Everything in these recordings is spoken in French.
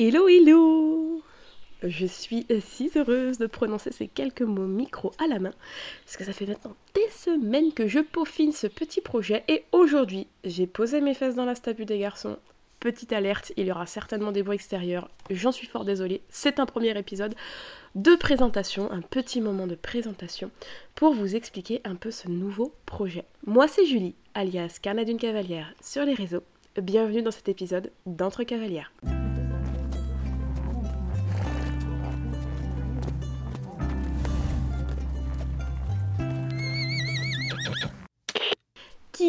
Hello, hello Je suis si heureuse de prononcer ces quelques mots micro à la main, parce que ça fait maintenant des semaines que je peaufine ce petit projet, et aujourd'hui, j'ai posé mes fesses dans la statue des garçons. Petite alerte, il y aura certainement des bruits extérieurs, j'en suis fort désolée, c'est un premier épisode de présentation, un petit moment de présentation, pour vous expliquer un peu ce nouveau projet. Moi c'est Julie, alias Carnet d'une cavalière sur les réseaux, bienvenue dans cet épisode d'Entre Cavalières.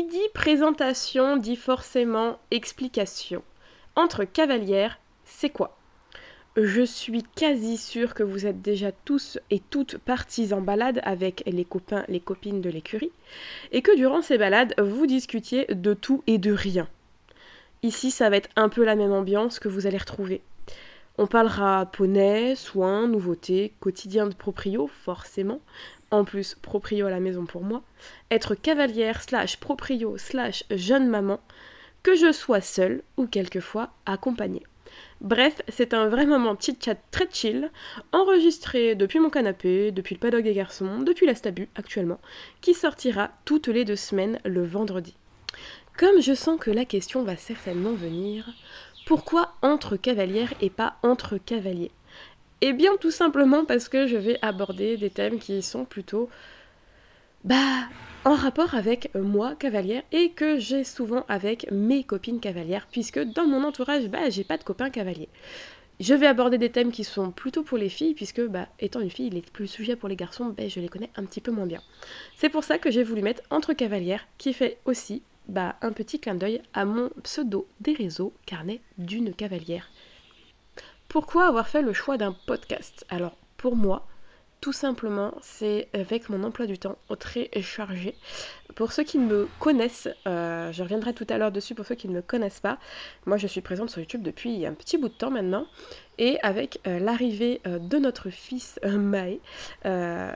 Dit présentation dit forcément explication. Entre cavalières, c'est quoi? Je suis quasi sûre que vous êtes déjà tous et toutes partis en balade avec les copains, les copines de l'écurie, et que durant ces balades, vous discutiez de tout et de rien. Ici, ça va être un peu la même ambiance que vous allez retrouver. On parlera poney, soins, nouveautés, quotidien de proprio, forcément, en plus proprio à la maison pour moi, être cavalière slash proprio slash jeune maman, que je sois seule ou quelquefois accompagnée. Bref, c'est un vrai moment chit-chat très chill, enregistré depuis mon canapé, depuis le paddock des garçons, depuis la stabu actuellement, qui sortira toutes les deux semaines le vendredi. Comme je sens que la question va certainement venir, pourquoi entre cavalières et pas entre cavaliers eh bien tout simplement parce que je vais aborder des thèmes qui sont plutôt bah en rapport avec moi cavalière et que j'ai souvent avec mes copines cavalières puisque dans mon entourage bah j'ai pas de copains cavaliers. Je vais aborder des thèmes qui sont plutôt pour les filles puisque bah étant une fille, les plus sujets pour les garçons, bah, je les connais un petit peu moins bien. C'est pour ça que j'ai voulu mettre entre cavalières qui fait aussi bah, un petit clin d'œil à mon pseudo des réseaux carnet d'une cavalière pourquoi avoir fait le choix d'un podcast? Alors pour moi, tout simplement, c'est avec mon emploi du temps très chargé. Pour ceux qui me connaissent, euh, je reviendrai tout à l'heure dessus pour ceux qui ne me connaissent pas. Moi, je suis présente sur YouTube depuis un petit bout de temps maintenant. Et avec euh, l'arrivée euh, de notre fils Maë,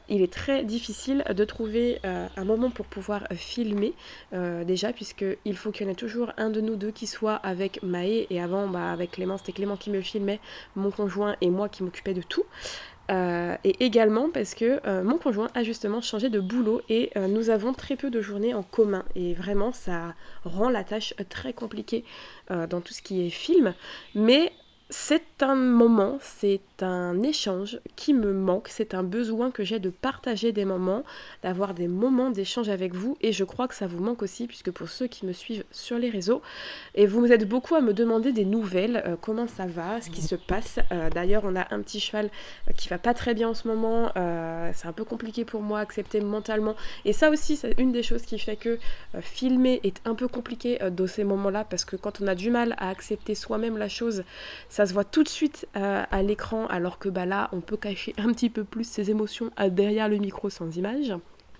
il est très difficile de trouver un moment pour pouvoir filmer déjà, puisqu'il faut qu'il y en ait toujours un de nous deux qui soit avec Maë. Et avant, bah, avec Clément, c'était Clément qui me filmait, mon conjoint et moi qui m'occupais de tout. Euh, et également parce que euh, mon conjoint a justement changé de boulot et euh, nous avons très peu de journées en commun. Et vraiment, ça rend la tâche très compliquée dans tout ce qui est film. Mais c'est un moment, c'est un échange qui me manque, c'est un besoin que j'ai de partager des moments, d'avoir des moments d'échange avec vous. Et je crois que ça vous manque aussi puisque pour ceux qui me suivent sur les réseaux et vous êtes beaucoup à me demander des nouvelles, euh, comment ça va, ce qui se passe. Euh, d'ailleurs on a un petit cheval euh, qui va pas très bien en ce moment, c'est un peu compliqué pour moi accepter mentalement. Et ça aussi c'est une des choses qui fait que filmer est un peu compliqué dans ces moments-là parce que quand on a du mal à accepter soi-même la chose, ça ça se voit tout de suite euh, à l'écran, alors que bah, là, on peut cacher un petit peu plus ses émotions derrière le micro sans image.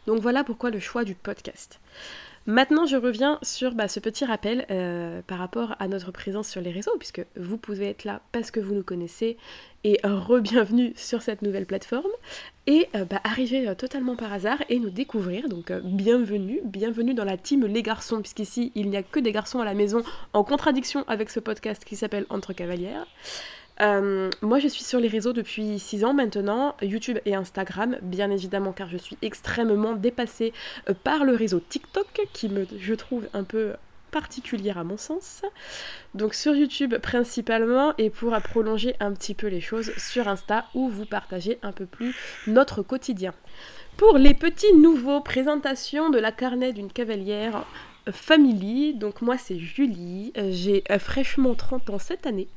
Donc voilà pourquoi le choix du podcast. Maintenant, je reviens sur bah, ce petit rappel euh, par rapport à notre présence sur les réseaux, puisque vous pouvez être là parce que vous nous connaissez et re-bienvenue sur cette nouvelle plateforme, et euh, bah, arriver euh, totalement par hasard et nous découvrir. Donc bienvenue, bienvenue dans la team Les Garçons, puisqu'ici il n'y a que des garçons à la maison, en contradiction avec ce podcast qui s'appelle Entre Cavalières. Euh, moi, je suis sur les réseaux depuis 6 ans maintenant, YouTube et Instagram, bien évidemment, car je suis extrêmement dépassée euh, par le réseau TikTok, qui me, je trouve, un peu particulier à mon sens. Donc sur YouTube principalement, et pour prolonger un petit peu les choses, sur Insta, où vous partagez un peu plus notre quotidien. Pour les petits nouveaux, présentations de la carnet d'une cavalière Family, donc moi c'est Julie, euh, j'ai euh, fraîchement 30 ans cette année,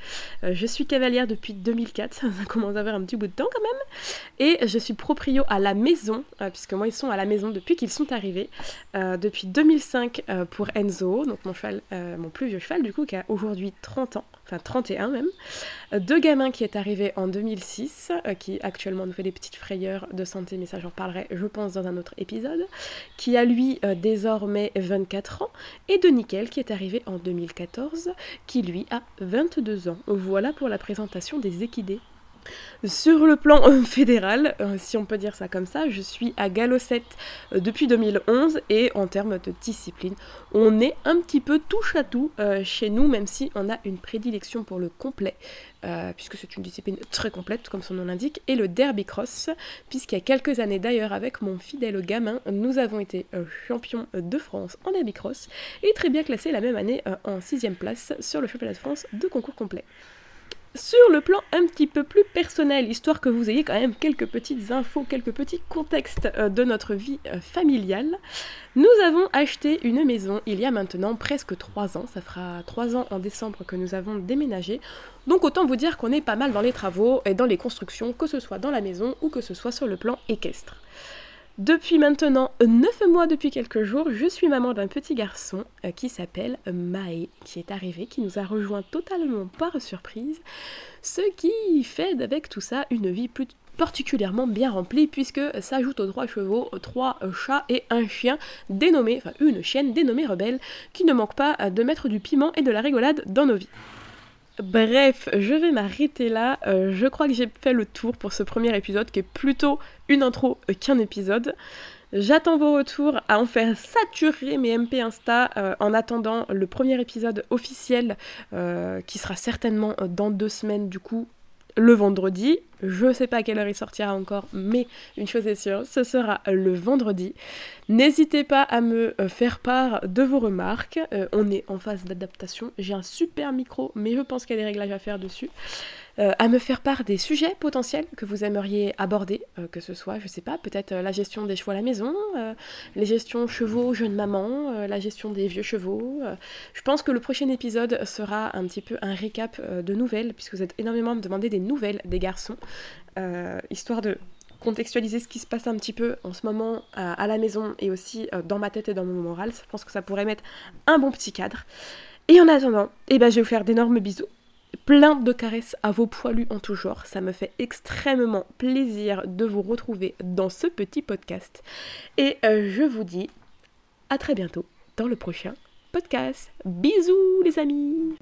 euh, je suis cavalière depuis 2004, ça commence à avoir un petit bout de temps quand même, et je suis proprio à la maison, puisque moi ils sont à la maison depuis qu'ils sont arrivés, depuis 2005 pour Enzo, donc mon cheval, mon plus vieux cheval du coup, qui a aujourd'hui 30 ans, enfin 31 même, deux gamins qui est arrivé en 2006, qui actuellement nous fait des petites frayeurs de santé, mais ça j'en parlerai je pense dans un autre épisode, qui a lui désormais 24 ans, et de Nickel qui est arrivé en 2014, qui lui a 22 ans. Voilà pour la présentation des équidés. Sur le plan euh, fédéral, euh, si on peut dire ça comme ça, je suis à 7 euh, depuis 2011 et en termes de discipline, on est un petit peu touche à tout chez nous, même si on a une prédilection pour le complet, puisque c'est une discipline très complète, comme son nom l'indique, et le derby cross, puisqu'il y a quelques années d'ailleurs, avec mon fidèle gamin, nous avons été champions de France en derby cross et très bien classés la même année en sixième place sur le championnat de France de concours complet. Sur le plan un petit peu plus personnel, histoire que vous ayez quand même quelques petites infos, quelques petits contextes euh, de notre vie euh, familiale, nous avons acheté une maison il y a maintenant presque 3 ans. Ça fera 3 ans en décembre que nous avons déménagé. Donc autant vous dire qu'on est pas mal dans les travaux et dans les constructions, que ce soit dans la maison ou que ce soit sur le plan équestre. Depuis maintenant 9 mois, depuis quelques jours, je suis maman d'un petit garçon euh, qui s'appelle Mae, qui est arrivé, qui nous a rejoint totalement par surprise, ce qui fait avec tout ça une vie particulièrement bien remplie puisque s'ajoutent aux trois chevaux trois chats et un chien dénommé, enfin une chienne dénommée Rebelle, qui ne manque pas de mettre du piment et de la rigolade dans nos vies. Bref, je vais m'arrêter là. Euh, je crois que j'ai fait le tour pour ce premier épisode qui est plutôt une intro qu'un épisode. J'attends vos retours à en faire saturer mes MP Insta euh, en attendant le premier épisode officiel euh, qui sera certainement dans deux semaines du coup le vendredi. Je ne sais pas à quelle heure il sortira encore, mais une chose est sûre, ce sera le vendredi. N'hésitez pas à me euh, faire part de vos remarques. Euh, on est en phase d'adaptation. J'ai un super micro, mais je pense qu'il y a des réglages à faire dessus. Euh, à me faire part des sujets potentiels que vous aimeriez aborder, que ce soit, je sais pas, peut-être la gestion des chevaux à la maison, les gestions chevaux jeunes mamans, la gestion des vieux chevaux. je pense que le prochain épisode sera un petit peu un récap de nouvelles, puisque vous êtes énormément à me demander des nouvelles des garçons, histoire de contextualiser ce qui se passe un petit peu en ce moment à la maison et aussi dans ma tête et dans mon moral. Je pense que ça pourrait mettre un bon petit cadre. Et en attendant, eh ben, je vais vous faire d'énormes bisous plein de caresses à vos poilus en tout genre. Ça me fait extrêmement plaisir de vous retrouver dans ce petit podcast. Et euh, je vous dis à très bientôt dans le prochain podcast. Bisous les amis